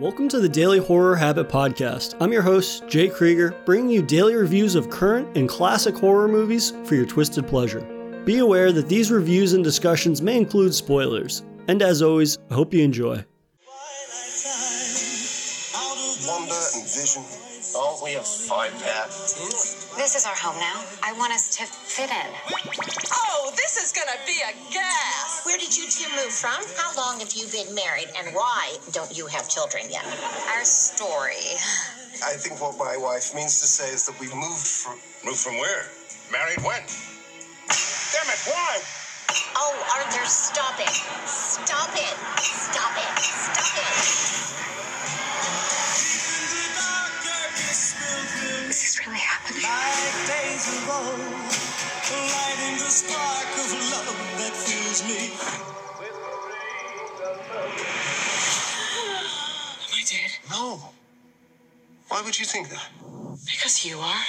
Welcome to the Daily Horror Habit Podcast. I'm your host, Jay Krieger, bringing you daily reviews of current and classic horror movies for your twisted pleasure. Be aware that these reviews and discussions may include spoilers. And as always, I hope you enjoy. Wanda and vision. Aren't we a five pair? This is our home now. I want us to fit in. Oh, this is gonna be a gas. Where did you two move from? How long have you been married? And why don't you have children yet? Our story. I think what my wife means to say is that we moved from. Moved from where? Married when? Damn it, why? Oh, Arthur, stop it. Stop it. Stop it. Stop it. Really happening? Days of old, lighting the spark of love that fills me. Am I dead? No. Why would you think that? Because you are.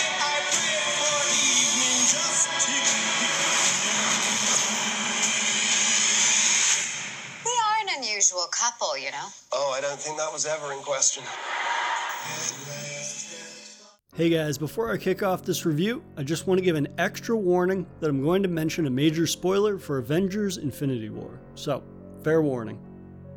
couple, you know. Oh, I don't think that was ever in question. Hey guys, before I kick off this review, I just want to give an extra warning that I'm going to mention a major spoiler for Avengers Infinity War. So, fair warning.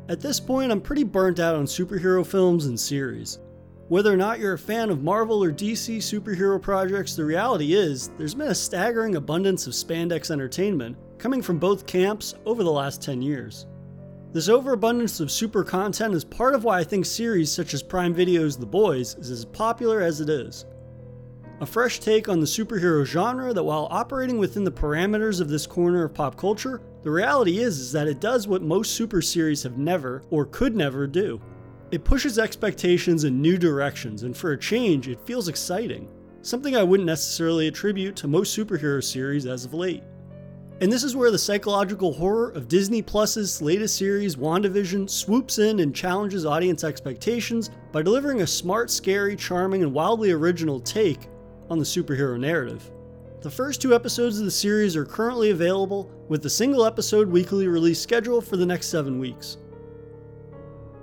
At this point, I'm pretty burnt out on superhero films and series. Whether or not you're a fan of Marvel or DC superhero projects, the reality is there's been a staggering abundance of spandex entertainment coming from both camps over the last 10 years. This overabundance of super content is part of why I think series such as Prime Video's The Boys is as popular as it is. A fresh take on the superhero genre that while operating within the parameters of this corner of pop culture, the reality is, is that it does what most super series have never or could never do. It pushes expectations in new directions, and for a change, it feels exciting. Something I wouldn't necessarily attribute to most superhero series as of late. And this is where the psychological horror of Disney Plus's latest series, WandaVision, swoops in and challenges audience expectations by delivering a smart, scary, charming, and wildly original take on the superhero narrative. The first two episodes of the series are currently available, with the single episode weekly release schedule for the next seven weeks.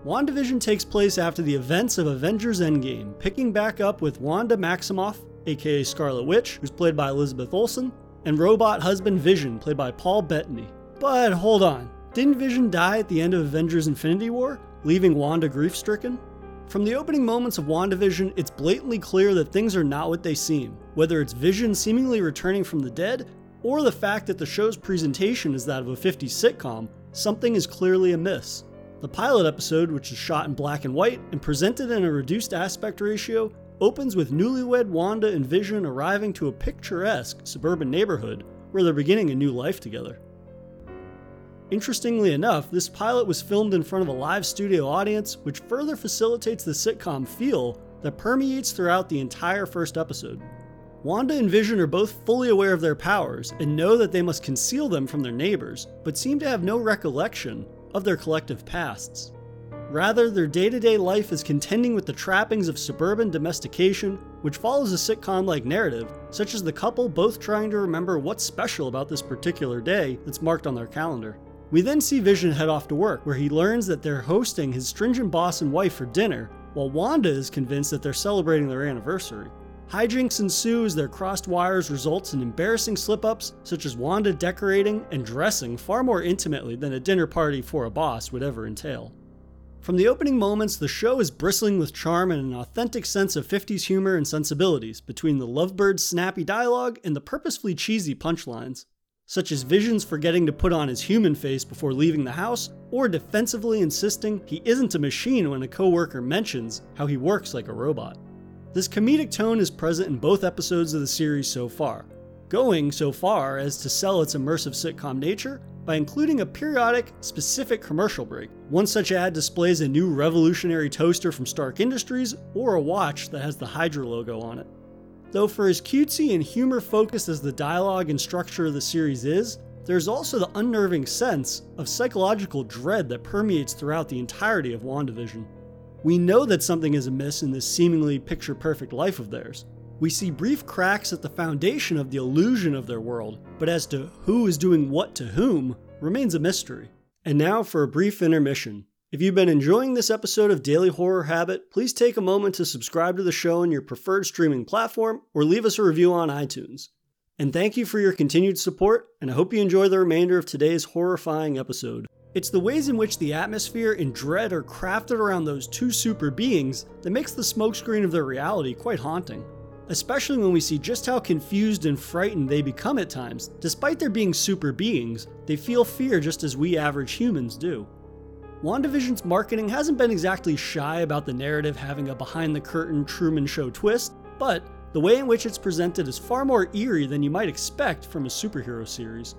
WandaVision takes place after the events of Avengers Endgame, picking back up with Wanda Maximoff, aka Scarlet Witch, who's played by Elizabeth Olsen, and robot husband Vision, played by Paul Bettany. But hold on, didn't Vision die at the end of Avengers Infinity War, leaving Wanda grief stricken? From the opening moments of WandaVision, it's blatantly clear that things are not what they seem, whether it's Vision seemingly returning from the dead, or the fact that the show's presentation is that of a 50s sitcom, something is clearly amiss. The pilot episode, which is shot in black and white and presented in a reduced aspect ratio, opens with newlywed Wanda and Vision arriving to a picturesque suburban neighborhood where they're beginning a new life together. Interestingly enough, this pilot was filmed in front of a live studio audience, which further facilitates the sitcom feel that permeates throughout the entire first episode. Wanda and Vision are both fully aware of their powers and know that they must conceal them from their neighbors, but seem to have no recollection of their collective pasts. Rather, their day to day life is contending with the trappings of suburban domestication, which follows a sitcom like narrative, such as the couple both trying to remember what's special about this particular day that's marked on their calendar. We then see Vision head off to work, where he learns that they're hosting his stringent boss and wife for dinner, while Wanda is convinced that they're celebrating their anniversary. Hijinks ensue as their crossed wires results in embarrassing slip ups, such as Wanda decorating and dressing far more intimately than a dinner party for a boss would ever entail. From the opening moments, the show is bristling with charm and an authentic sense of 50s humor and sensibilities between the Lovebirds' snappy dialogue and the purposefully cheesy punchlines, such as Vision's forgetting to put on his human face before leaving the house, or defensively insisting he isn't a machine when a coworker mentions how he works like a robot. This comedic tone is present in both episodes of the series so far, going so far as to sell its immersive sitcom nature by including a periodic, specific commercial break. One such ad displays a new revolutionary toaster from Stark Industries or a watch that has the Hydra logo on it. Though, for as cutesy and humor focused as the dialogue and structure of the series is, there's also the unnerving sense of psychological dread that permeates throughout the entirety of WandaVision. We know that something is amiss in this seemingly picture perfect life of theirs. We see brief cracks at the foundation of the illusion of their world, but as to who is doing what to whom remains a mystery. And now for a brief intermission. If you've been enjoying this episode of Daily Horror Habit, please take a moment to subscribe to the show on your preferred streaming platform or leave us a review on iTunes. And thank you for your continued support, and I hope you enjoy the remainder of today's horrifying episode. It's the ways in which the atmosphere and dread are crafted around those two super beings that makes the smokescreen of their reality quite haunting. Especially when we see just how confused and frightened they become at times. Despite their being super beings, they feel fear just as we average humans do. WandaVision's marketing hasn't been exactly shy about the narrative having a behind the curtain Truman Show twist, but the way in which it's presented is far more eerie than you might expect from a superhero series.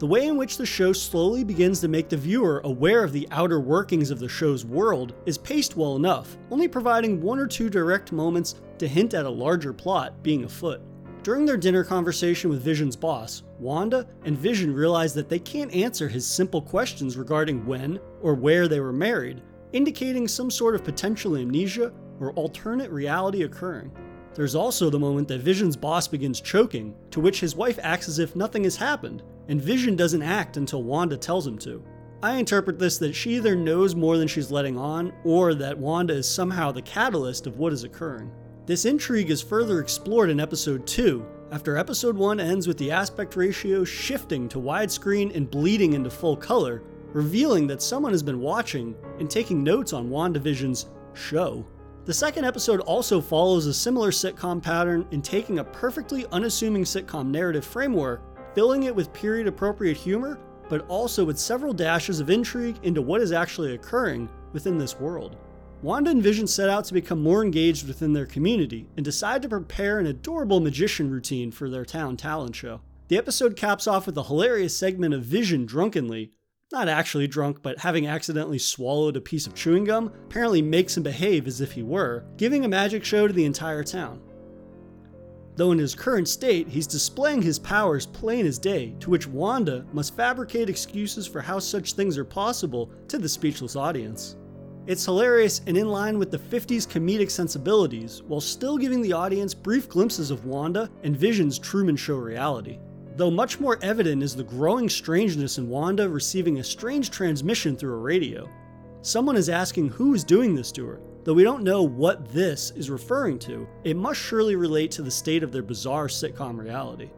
The way in which the show slowly begins to make the viewer aware of the outer workings of the show's world is paced well enough, only providing one or two direct moments to hint at a larger plot being afoot. During their dinner conversation with Vision's boss, Wanda and Vision realize that they can't answer his simple questions regarding when or where they were married, indicating some sort of potential amnesia or alternate reality occurring. There's also the moment that Vision's boss begins choking, to which his wife acts as if nothing has happened, and Vision doesn't act until Wanda tells him to. I interpret this that she either knows more than she's letting on, or that Wanda is somehow the catalyst of what is occurring. This intrigue is further explored in episode 2, after episode 1 ends with the aspect ratio shifting to widescreen and bleeding into full color, revealing that someone has been watching and taking notes on WandaVision's show. The second episode also follows a similar sitcom pattern in taking a perfectly unassuming sitcom narrative framework filling it with period appropriate humor, but also with several dashes of intrigue into what is actually occurring within this world. Wanda and Vision set out to become more engaged within their community and decide to prepare an adorable magician routine for their town talent show. The episode caps off with a hilarious segment of Vision drunkenly, not actually drunk, but having accidentally swallowed a piece of chewing gum, apparently makes him behave as if he were, giving a magic show to the entire town though in his current state, he's displaying his powers plain as day, to which Wanda must fabricate excuses for how such things are possible to the speechless audience. It's hilarious and in line with the 50s comedic sensibilities, while still giving the audience brief glimpses of Wanda and Vision's Truman Show reality. Though much more evident is the growing strangeness in Wanda receiving a strange transmission through a radio. Someone is asking who is doing this to her, Though we don't know what this is referring to, it must surely relate to the state of their bizarre sitcom reality.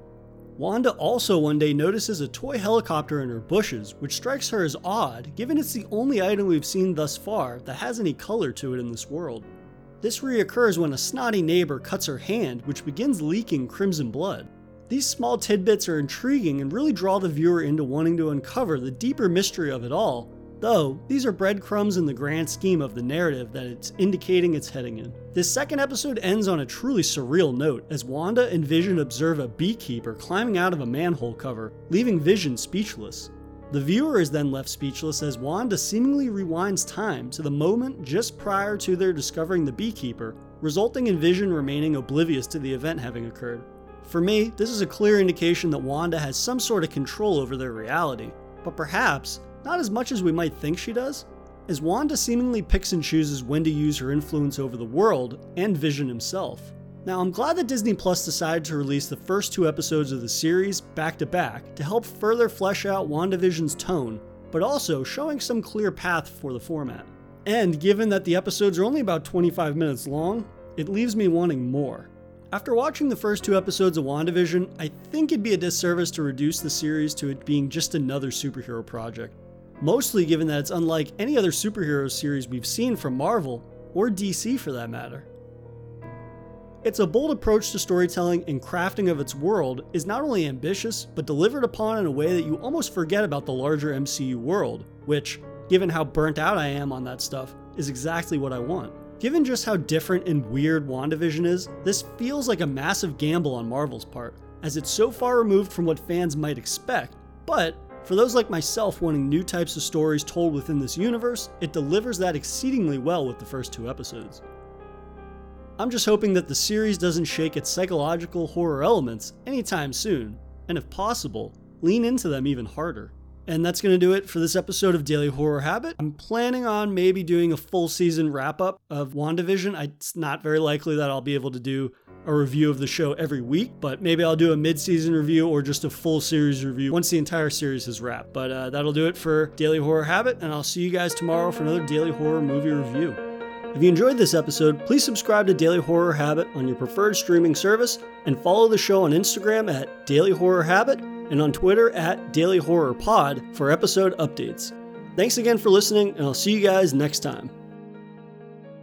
Wanda also one day notices a toy helicopter in her bushes, which strikes her as odd given it's the only item we've seen thus far that has any color to it in this world. This reoccurs when a snotty neighbor cuts her hand, which begins leaking crimson blood. These small tidbits are intriguing and really draw the viewer into wanting to uncover the deeper mystery of it all, Though, these are breadcrumbs in the grand scheme of the narrative that it's indicating it's heading in. This second episode ends on a truly surreal note as Wanda and Vision observe a beekeeper climbing out of a manhole cover, leaving Vision speechless. The viewer is then left speechless as Wanda seemingly rewinds time to the moment just prior to their discovering the beekeeper, resulting in Vision remaining oblivious to the event having occurred. For me, this is a clear indication that Wanda has some sort of control over their reality, but perhaps not as much as we might think she does, as Wanda seemingly picks and chooses when to use her influence over the world and Vision himself. Now, I'm glad that Disney Plus decided to release the first two episodes of the series back to back to help further flesh out WandaVision's tone, but also showing some clear path for the format. And given that the episodes are only about 25 minutes long, it leaves me wanting more. After watching the first two episodes of WandaVision, I think it'd be a disservice to reduce the series to it being just another superhero project mostly given that it's unlike any other superhero series we've seen from Marvel, or DC for that matter. Its a bold approach to storytelling and crafting of its world is not only ambitious, but delivered upon in a way that you almost forget about the larger MCU world, which, given how burnt out I am on that stuff, is exactly what I want. Given just how different and weird WandaVision is, this feels like a massive gamble on Marvel's part, as it's so far removed from what fans might expect, but for those like myself wanting new types of stories told within this universe, it delivers that exceedingly well with the first two episodes. I'm just hoping that the series doesn't shake its psychological horror elements anytime soon, and if possible, lean into them even harder. And that's going to do it for this episode of Daily Horror Habit. I'm planning on maybe doing a full season wrap up of WandaVision. It's not very likely that I'll be able to do a review of the show every week, but maybe I'll do a mid season review or just a full series review once the entire series is wrapped. But uh, that'll do it for Daily Horror Habit, and I'll see you guys tomorrow for another Daily Horror movie review. If you enjoyed this episode, please subscribe to Daily Horror Habit on your preferred streaming service and follow the show on Instagram at Daily Horror Habit and on Twitter at Daily Horror Pod for episode updates. Thanks again for listening, and I'll see you guys next time.